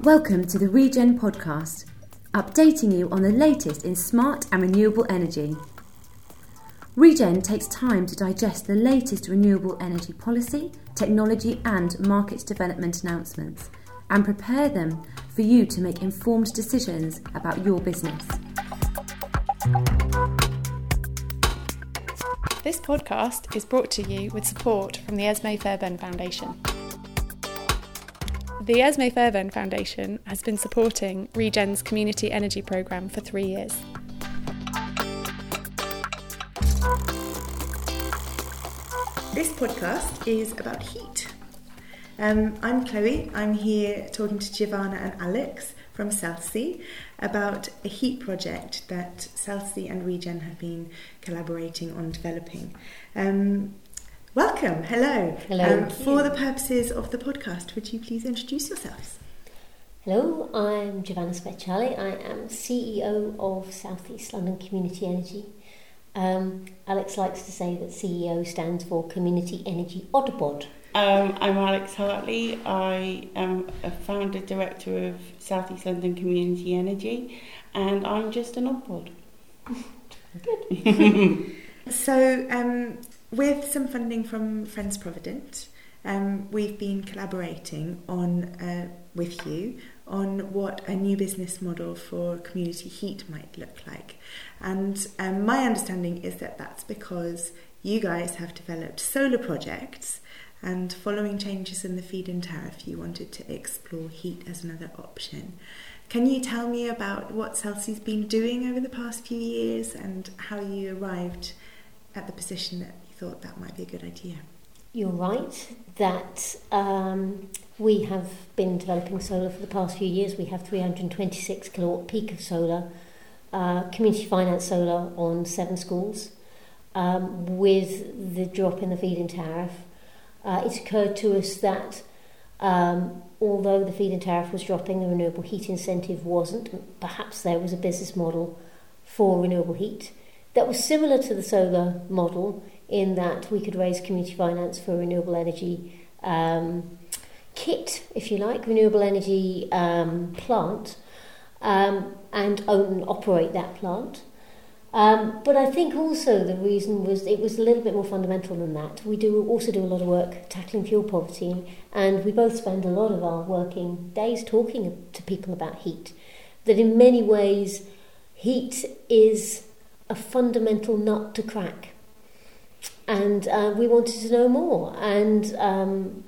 Welcome to the Regen podcast, updating you on the latest in smart and renewable energy. Regen takes time to digest the latest renewable energy policy, technology, and market development announcements and prepare them for you to make informed decisions about your business. This podcast is brought to you with support from the Esmee Fairbairn Foundation. The Esmee Fairbairn Foundation has been supporting Regen's community energy programme for three years. This podcast is about heat. Um, I'm Chloe. I'm here talking to Giovanna and Alex from SELCE about a heat project that SELCE and Regen have been collaborating on developing. Um, Welcome, hello. Hello. Um, for the purposes of the podcast, would you please introduce yourselves? Hello, I'm Giovanna Speciale. I am CEO of South East London Community Energy. Um, Alex likes to say that CEO stands for Community Energy Oddbod. Um, I'm Alex Hartley. I am a founder director of Southeast London Community Energy, and I'm just an oddbod. Good. so, um, with some funding from Friends Provident, um, we've been collaborating on uh, with you on what a new business model for community heat might look like. And um, my understanding is that that's because you guys have developed solar projects and following changes in the feed-in tariff you wanted to explore heat as another option. Can you tell me about what SELCE's been doing over the past few years and how you arrived at the position that you thought that might be a good idea. You're right that um, we have been developing solar for the past few years. We have 326 kilowatt peak of solar, uh, community finance solar on seven schools. Um, with the drop in the feed-in tariff, uh, it occurred to us that um, although the feed-in tariff was dropping, the renewable heat incentive wasn't. Perhaps there was a business model for renewable heat that was similar to the solar model in that we could raise community finance for renewable energy um, kit, if you like, renewable energy um, plant, um, and own and operate that plant. Um, but I think also the reason was it was a little bit more fundamental than that. We do also do a lot of work tackling fuel poverty, and we both spend a lot of our working days talking to people about heat. That in many ways, heat is a fundamental nut to crack and uh, we wanted to know more. And um,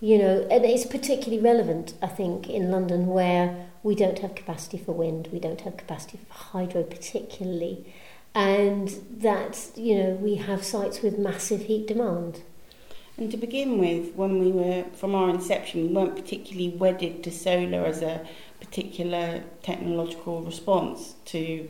you know, and it's particularly relevant, I think, in London where we don't have capacity for wind, we don't have capacity for hydro, particularly, and that you know we have sites with massive heat demand. And to begin with, when we were from our inception, we weren't particularly wedded to solar as a particular technological response to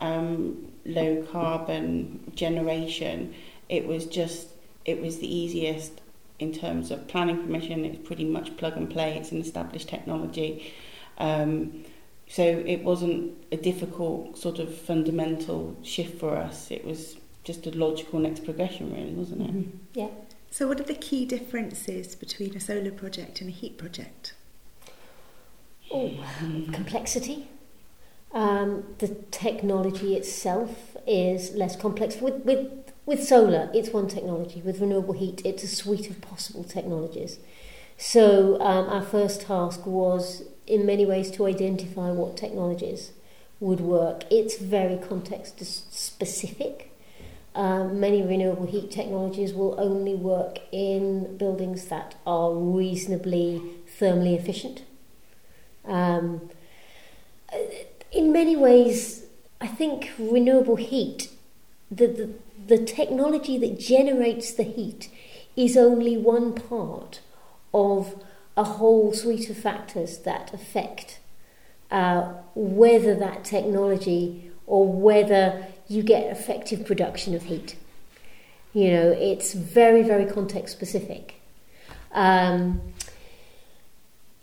um, low carbon generation it was just it was the easiest in terms of planning permission. It's pretty much plug and play. It's an established technology. Um, so it wasn't a difficult sort of fundamental shift for us. It was just a logical next progression, really, wasn't it? Mm-hmm. Yeah. So, what are the key differences between a solar project and a heat project? Oh, complexity. Um, the technology itself is less complex. With, with with solar, it's one technology. With renewable heat, it's a suite of possible technologies. So um, our first task was, in many ways, to identify what technologies would work. It's very context specific. Um, many renewable heat technologies will only work in buildings that are reasonably thermally efficient. Um, in many ways, I think renewable heat, the, the, the technology that generates the heat is only one part of a whole suite of factors that affect uh, whether that technology or whether you get effective production of heat. You know, it's very, very context specific. Um,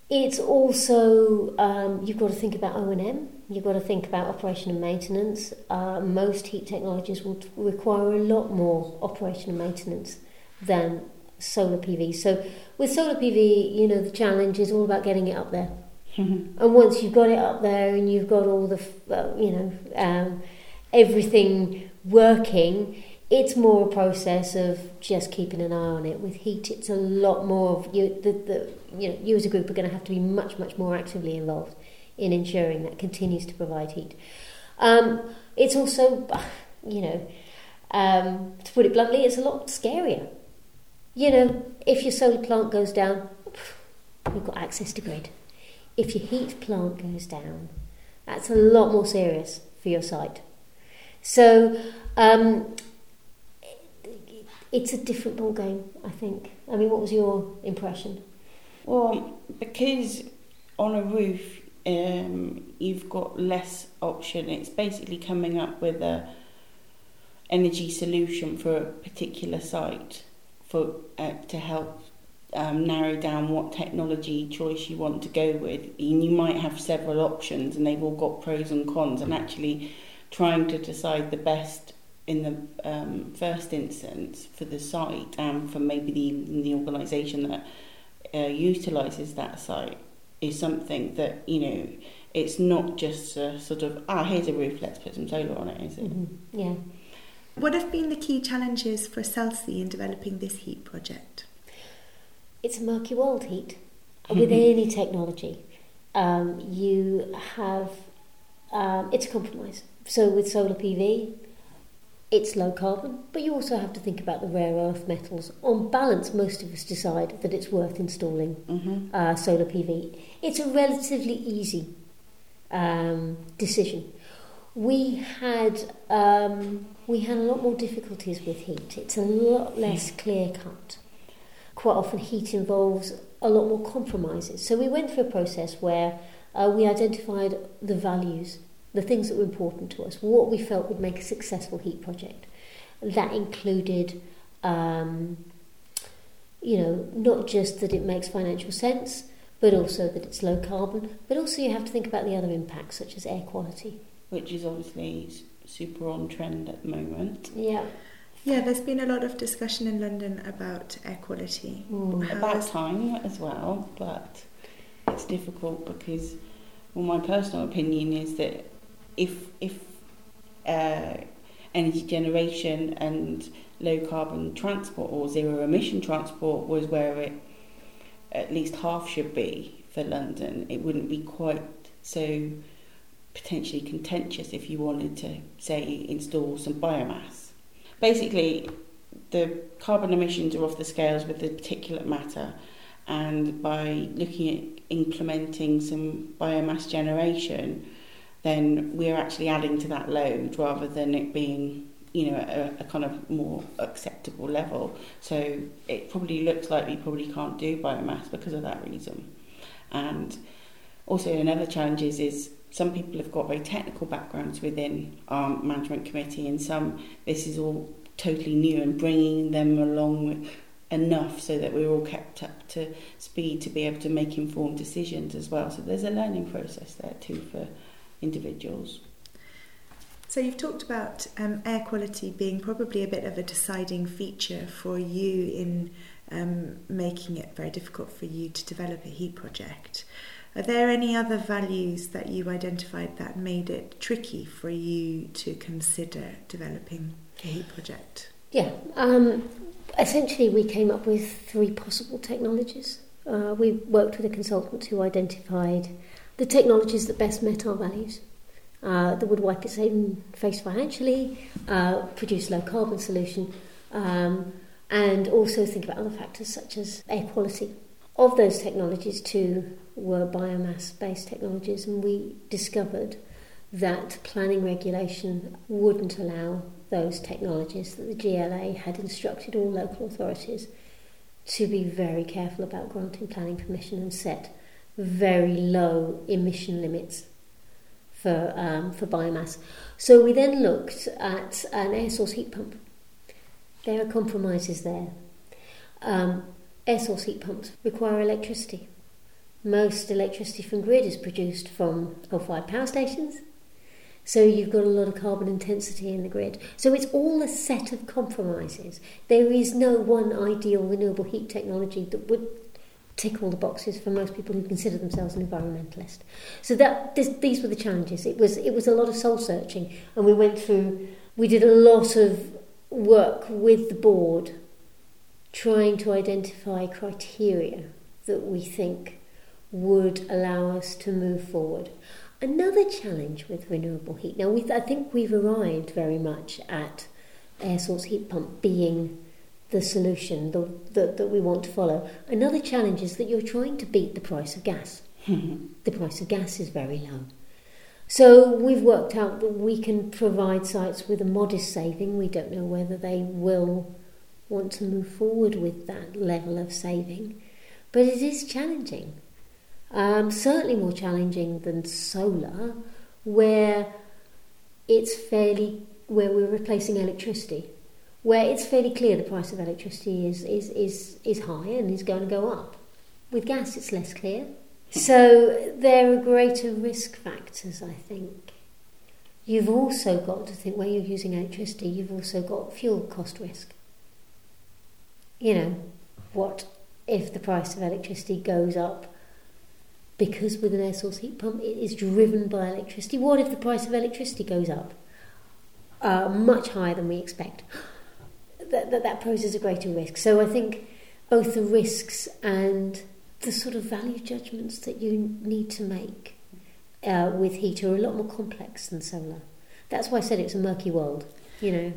it's also um, you've got to think about O and M You've got to think about operation and maintenance. Uh, most heat technologies will require a lot more operation and maintenance than solar PV. So with solar PV, you know, the challenge is all about getting it up there. And once you've got it up there and you've got all the, uh, you know, um, everything working, it's more a process of just keeping an eye on it. With heat, it's a lot more of you. The, the you know, you as a group are going to have to be much, much more actively involved in ensuring that continues to provide heat. Um, it's also, you know, um, to put it bluntly, it's a lot scarier. You know, if your solar plant goes down, you've got access to grid. If your heat plant goes down, that's a lot more serious for your site. So um, it's a different ball game, I think. I mean, what was your impression? Well, because on a roof um, you've got less option. It's basically coming up with a energy solution for a particular site for uh, to help um, narrow down what technology choice you want to go with. And you might have several options, and they've all got pros and cons. And actually, trying to decide the best in the um, first instance for the site and for maybe the the organisation that uh, utilises that site is something that you know it's not just a sort of ah here's a roof let's put some solar on it is it Mm-hmm. Yeah. What have been the key challenges for SELCE in developing this heat project? It's a murky world, heat. With any technology, um, you have um, it's a compromise. So with solar PV, it's low carbon, but you also have to think about the rare earth metals. On balance, most of us decide that it's worth installing mm-hmm. uh, solar PV. It's a relatively easy um, decision. We had um, we had a lot more difficulties with heat. It's a lot less clear cut. Quite often, heat involves a lot more compromises. So we went through a process where uh, we identified the values, the things that were important to us, what we felt would make a successful heat project. That included, um, you know, not just that it makes financial sense, but also that it's low carbon. But also, you have to think about the other impacts, such as air quality. Which is obviously super on trend at the moment Yeah. Yeah, there's been a lot of discussion in London about air quality. Mm. About is- time as well but it's difficult because well my personal opinion is that if if uh, energy generation and low carbon transport or zero emission transport was where it at least half should be for London it wouldn't be quite so potentially contentious if you wanted to say install some biomass. Basically the carbon emissions are off the scales with the particulate matter and by looking at implementing some biomass generation then we're actually adding to that load rather than it being you know a, a kind of more acceptable level. So it probably looks like we probably can't do biomass because of that reason. And also another challenge is, is some people have got very technical backgrounds within our management committee and some this is all totally new and bringing them along enough so that we're all kept up to speed to be able to make informed decisions as well. So there's a learning process there too for individuals. So you've talked about um, air quality being probably a bit of a deciding feature for you in um, making it very difficult for you to develop a heat project. Are there any other values that you identified that made it tricky for you to consider developing a heat project? Yeah. Um, essentially, we came up with three possible technologies. Uh, we worked with a consultant who identified the technologies that best met our values, uh, that would wipe its own face financially, uh, produce low carbon solution, um, and also think about other factors such as air quality. Of those technologies, two were biomass based technologies, and we discovered that planning regulation wouldn't allow those technologies, that the GLA had instructed all local authorities to be very careful about granting planning permission and set very low emission limits for, um, for biomass. So we then looked at an air source heat pump. There are compromises there. Um, air source heat pumps require electricity. most electricity from grid is produced from coal-fired power stations. So you've got a lot of carbon intensity in the grid. So it's all a set of compromises. There is no one ideal renewable heat technology that would tick all the boxes for most people who consider themselves an environmentalist. So that this, these were the challenges. It was it was a lot of soul searching, and we went through. We did a lot of work with the board, trying to identify criteria that we think would allow us to move forward. Another challenge with renewable heat. Now, we, I think we've arrived very much at air source heat pump being the solution the, the, that we want to follow. Another challenge is that you're trying to beat the price of gas. the price of gas is very low. So we've worked out that we can provide sites with a modest saving. We don't know whether they will want to move forward with that level of saving, but it is challenging. Um, certainly more challenging than solar, where it's fairly where we're replacing electricity, where it's fairly clear the price of electricity is is is, is high and is going to go up. With gas, it's less clear. So there are greater risk factors, I think. You've also got to think when you're using electricity, you've also got fuel cost risk. You know, what if the price of electricity goes up because with an air source heat pump it is driven by electricity? What if the price of electricity goes up uh, much higher than we expect? That, that, that poses a greater risk. So I think both the risks and the sort of value judgments that you need to make uh, with heat are a lot more complex than solar. That's why I said it's a murky world, you know.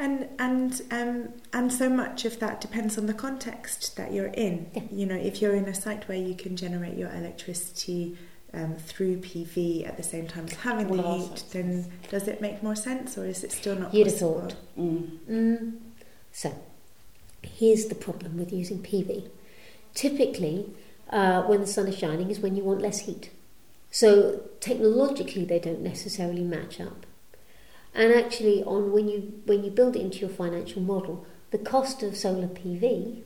And and um, and so much of that depends on the context that you're in. Yeah. You know, if you're in a site where you can generate your electricity um, through PV at the same time as having All the heat, sites. then does it make more sense, or is it still not You'd have thought. Mm. Mm. So, here's the problem with using PV. Typically, uh, when the sun is shining is when you want less heat. So technologically, they don't necessarily match up. And actually, on when you when you build it into your financial model, the cost of solar PV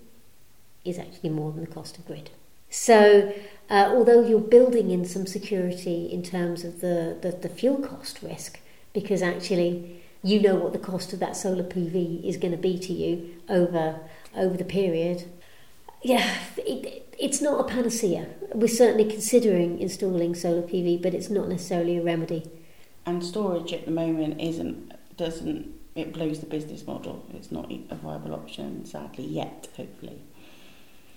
is actually more than the cost of grid. So, uh, although you're building in some security in terms of the, the, the fuel cost risk, because actually you know what the cost of that solar PV is going to be to you over over the period. Yeah, it, it's not a panacea. We're certainly considering installing solar PV, but it's not necessarily a remedy. And storage at the moment isn't doesn't it blows the business model. It's not a viable option, sadly, yet. Hopefully,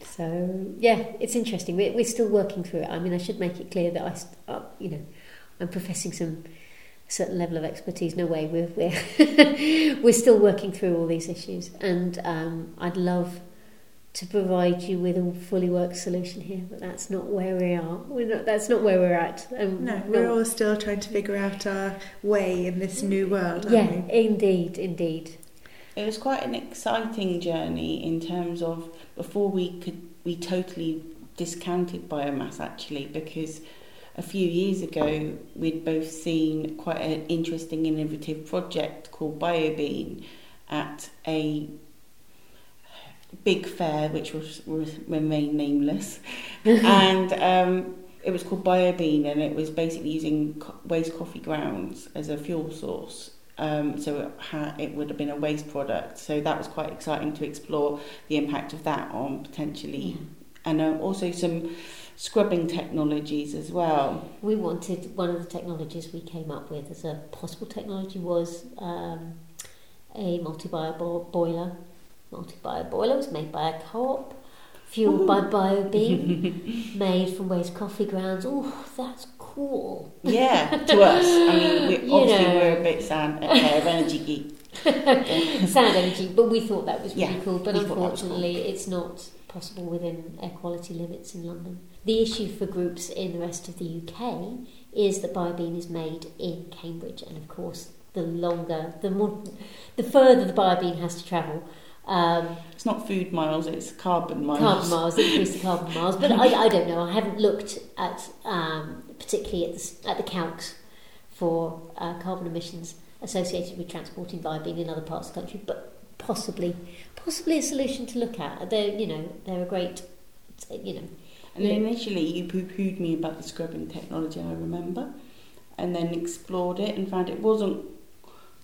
So yeah, it's interesting. We're, we're still working through it. I mean, I should make it clear that I, uh, you know, I'm professing some certain level of expertise. No way, we're we're, we're still working through all these issues, and um, I'd love to provide you with a fully worked solution here, but that's not where we are. We're not, that's not where we're at. Um, No, we're all still trying to figure out our way in this new world, aren't yeah, we? indeed, indeed. it was quite an exciting journey in terms of before we could we totally discounted biomass actually because a few years ago we'd both seen quite an interesting innovative project called BioBean at a big fair which was, was remain nameless. And um, it was called BioBean and it was basically using co- waste coffee grounds as a fuel source. Um, so it, ha- it would have been a waste product. So that was quite exciting to explore the impact of that on potentially. And uh, also some scrubbing technologies as well. We wanted one of the technologies we came up with as a possible technology was um, a multi-bio boiler. Multi-bio boiler was made by a co-op, fueled by BioBean, made from waste coffee grounds. Oh, that's cool. yeah to us I mean we, obviously know. we're a bit sad uh, energy geek Sound energy, but we thought that was really Yeah, cool. But we thought that was unfortunately, it's not possible within air quality limits in London. The issue for groups in the rest of the UK is that BioBean is made in Cambridge, and of course, the longer, the more, the further the BioBean has to travel. Um, it's not food miles it's carbon miles carbon miles, increase the carbon miles. But I, I don't know. I haven't looked at um, particularly at the, at the calcs for uh, carbon emissions associated with transporting BioBean in other parts of the country. But possibly, possibly a solution to look at. They're you know they're a great you know And initially, you poo-pooed me about the scrubbing technology. I remember, and then explored it and found it wasn't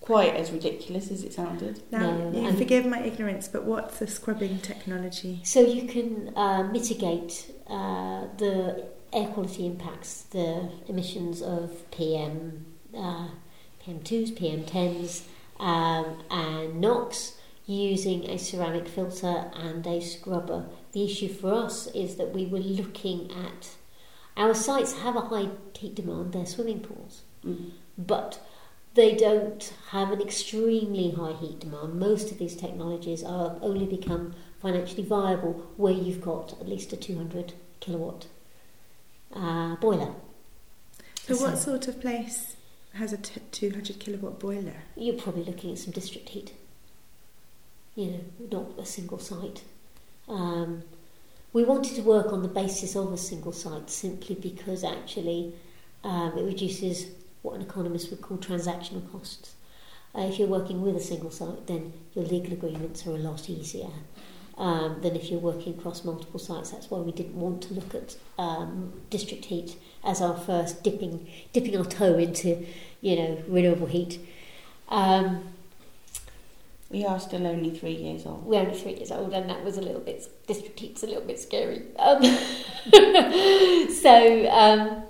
quite as ridiculous as it sounded. Now, No, you and- forgive my ignorance, but what's the scrubbing technology? So you can uh, mitigate uh, the air quality impacts, the emissions of PM, uh, PM2s, PM10s, um, and NOx using a ceramic filter and a scrubber. The issue for us is that we were looking at our sites have a high heat demand, they're swimming pools, Mm. but they don't have an extremely high heat demand. Most of these technologies are only become financially viable where you've got at least a 200 kilowatt uh, boiler. So, what sort of place has a t- 200 kilowatt boiler? You're probably looking at some district heat. You know, not a single site. Um, we wanted to work on the basis of a single site simply because actually um, it reduces what an economist would call transactional costs. Uh, if you're working with a single site, then your legal agreements are a lot easier um, than if you're working across multiple sites. That's why we didn't want to look at um, district heat as our first dipping dipping our toe into, you know, renewable heat. Um, We are still only three years old. we're only three years old, and that was a little bit district heat's a little bit scary. Um, so um,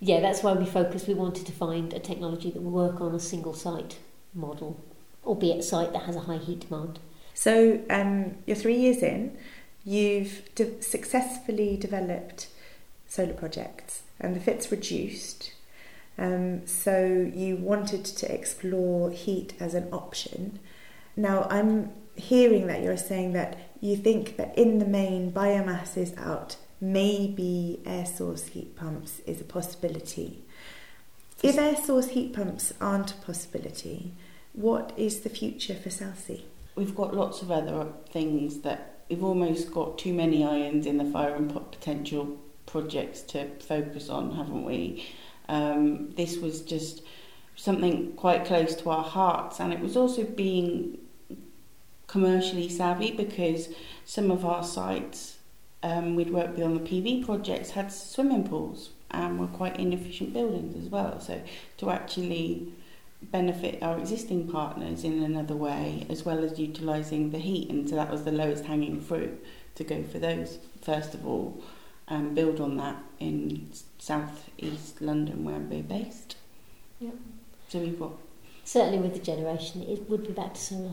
yeah, that's why we focused. We wanted to find a technology that will work on a single site model, albeit a site that has a high heat demand. So, um, you're three years in, you've de- successfully developed solar projects, and the fit's reduced. Um, so, you wanted to explore heat as an option. Now, I'm hearing that you're saying that you think that in the main, biomass is out, maybe air source heat pumps is a possibility. If air source heat pumps aren't a possibility, what is the future for SELCE? We've got lots of other things that we've almost got too many irons in the fire and pot- potential projects to focus on, haven't we? Um, this was just something quite close to our hearts, and it was also being commercially savvy because some of our sites um, we'd worked with on the PV projects had swimming pools and were quite inefficient buildings as well. So to actually benefit our existing partners in another way, as well as utilising the heat, and so that was the lowest hanging fruit to go for those first of all, and build on that in south east London where we're based. Yep. So we've got Certainly, with the generation, it would be back to solar.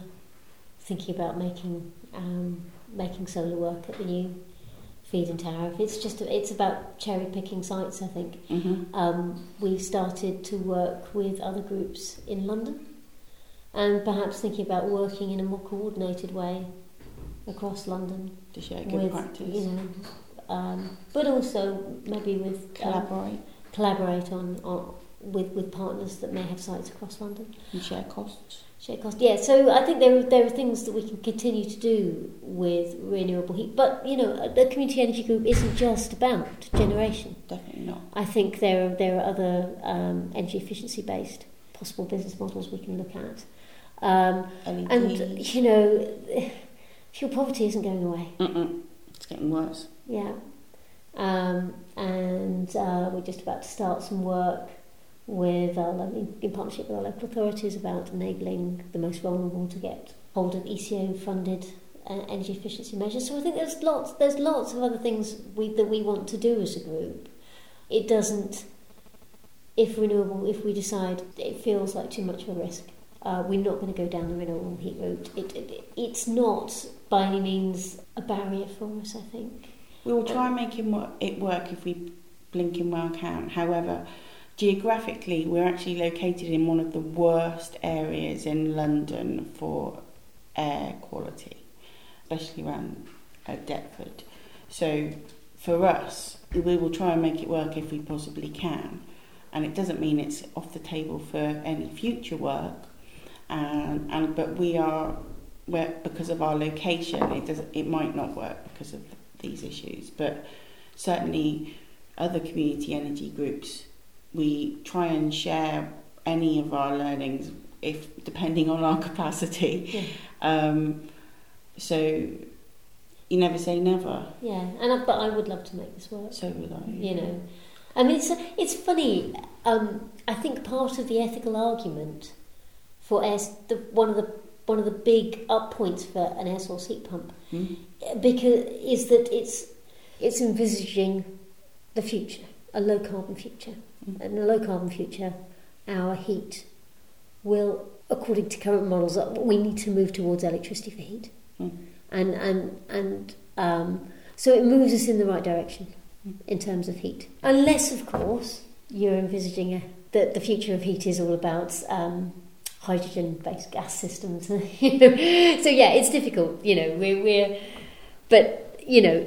Thinking about making um, making solar work at the new feed-in tariff. It's just it's about cherry picking sites. I think mhm. um, we've started to work with other groups in London, and perhaps thinking about working in a more coordinated way across London to share good with practice, you know, um, but also maybe with um, collaborate collaborate on, on with with partners that may have sites across London. and share costs. Share cost, yeah. So I think there are, there are things that we can continue to do with renewable heat. But you know, the community energy group isn't just about generation. Definitely not. I think there are there are other um, energy efficiency based possible business models we can look at. Um, and you know, fuel poverty isn't going away. Mm-mm. It's getting worse. Yeah. Um, and uh, we're just about to start some work with our, lo- in partnership with our local authorities about enabling the most vulnerable to get hold of ECO funded uh, energy efficiency measures. So I think there's lots there's lots of other things we, that we want to do as a group. It doesn't if renewable if we decide it feels like too much of a risk. Uh, we're not going to go down the renewable heat route. It, it, it's not by any means a barrier for us, I think. We will try and make it work, if we blink in well can. However, geographically, we're actually located in one of the worst areas in London for air quality, especially around uh, Deptford. So, for us, we will try and make it work if we possibly can. And it doesn't mean it's off the table for any future work. And, and but we are, where because of our location, it does it might not work because of these issues. But certainly, other community energy groups, we try and share any of our learnings, if depending on our capacity. Yeah. Um, so you never say never. Yeah, and I, but I would love to make this work. So would I. You know, I mean, it's it's funny. Um, I think part of the ethical argument for air, the, one of the one of the big up points for an air source heat pump Mm. because is that it's it's envisaging the future, a low carbon future. In a low carbon future, our heat will, according to current models, uh, we need to move towards electricity for heat, Mm. and and and um, so it moves us in the right direction Mm. in terms of heat. Unless, of course, you're envisaging a, that the future of heat is all about um, hydrogen-based gas systems. So yeah, it's difficult. You know, we're, we're but you know,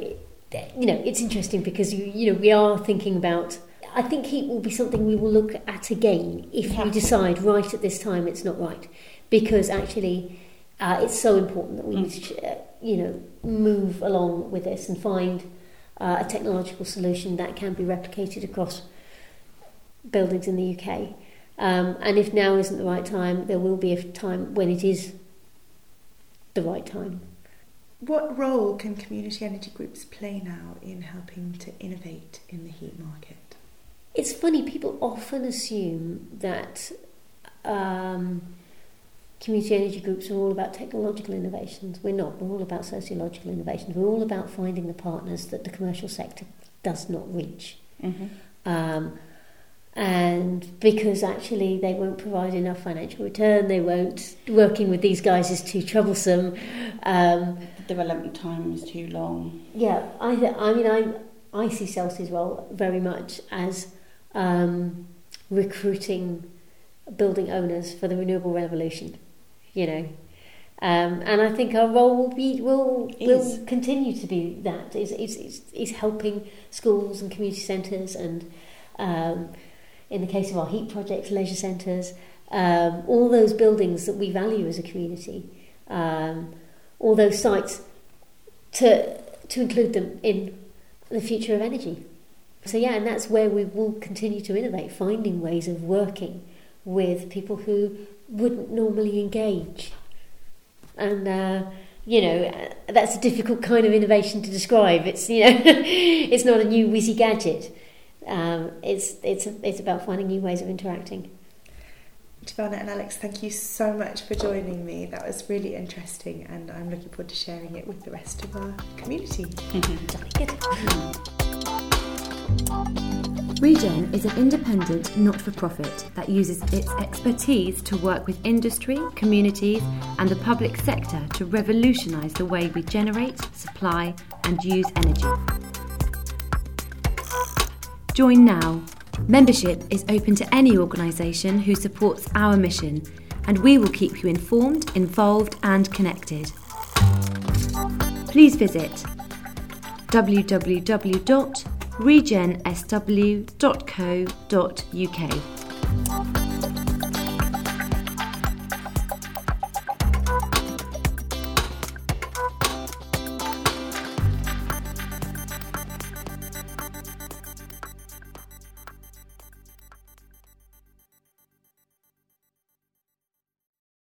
you know, it's interesting because you you know we are thinking about. I think heat will be something we will look at again if Yeah. we decide right at this time it's not right, because actually uh, it's so important that we Mm. need to, uh, you know move along with this and find uh, a technological solution that can be replicated across buildings in the UK. Um, and if now isn't the right time, there will be a time when it is the right time. What role can community energy groups play now in helping to innovate in the heat market? It's funny, people often assume that um, community energy groups are all about technological innovations. We're not. We're all about sociological innovations. We're all about finding the partners that the commercial sector does not reach. Mm-hmm. Um, and because actually they won't provide enough financial return, they won't. Working with these guys is too troublesome. Um, The development time is too long. yeah, I, th- I mean, I, I see SELCE's role very much as um, recruiting building owners for the renewable revolution. You know, um, and I think our role will be will will continue to be that is is is, is helping schools and community centres and um, in the case of our heat projects, leisure centres, um, all those buildings that we value as a community, um, all those sites to to include them in the future of energy. So yeah, and that's where we will continue to innovate, finding ways of working with people who wouldn't normally engage. And uh, you know, uh, that's a difficult kind of innovation to describe. It's you know, it's not a new whizzy gadget. Um, it's it's it's about finding new ways of interacting. Giovanna and Alex, thank you so much for joining me. That was really interesting, and I'm looking forward to sharing it with the rest of our community. Good. Regen is an independent not for profit that uses its expertise to work with industry, communities, and the public sector to revolutionise the way we generate, supply, and use energy. Join now. Membership is open to any organisation who supports our mission, and we will keep you informed, involved, and connected. Please visit www.regensw.co.uk.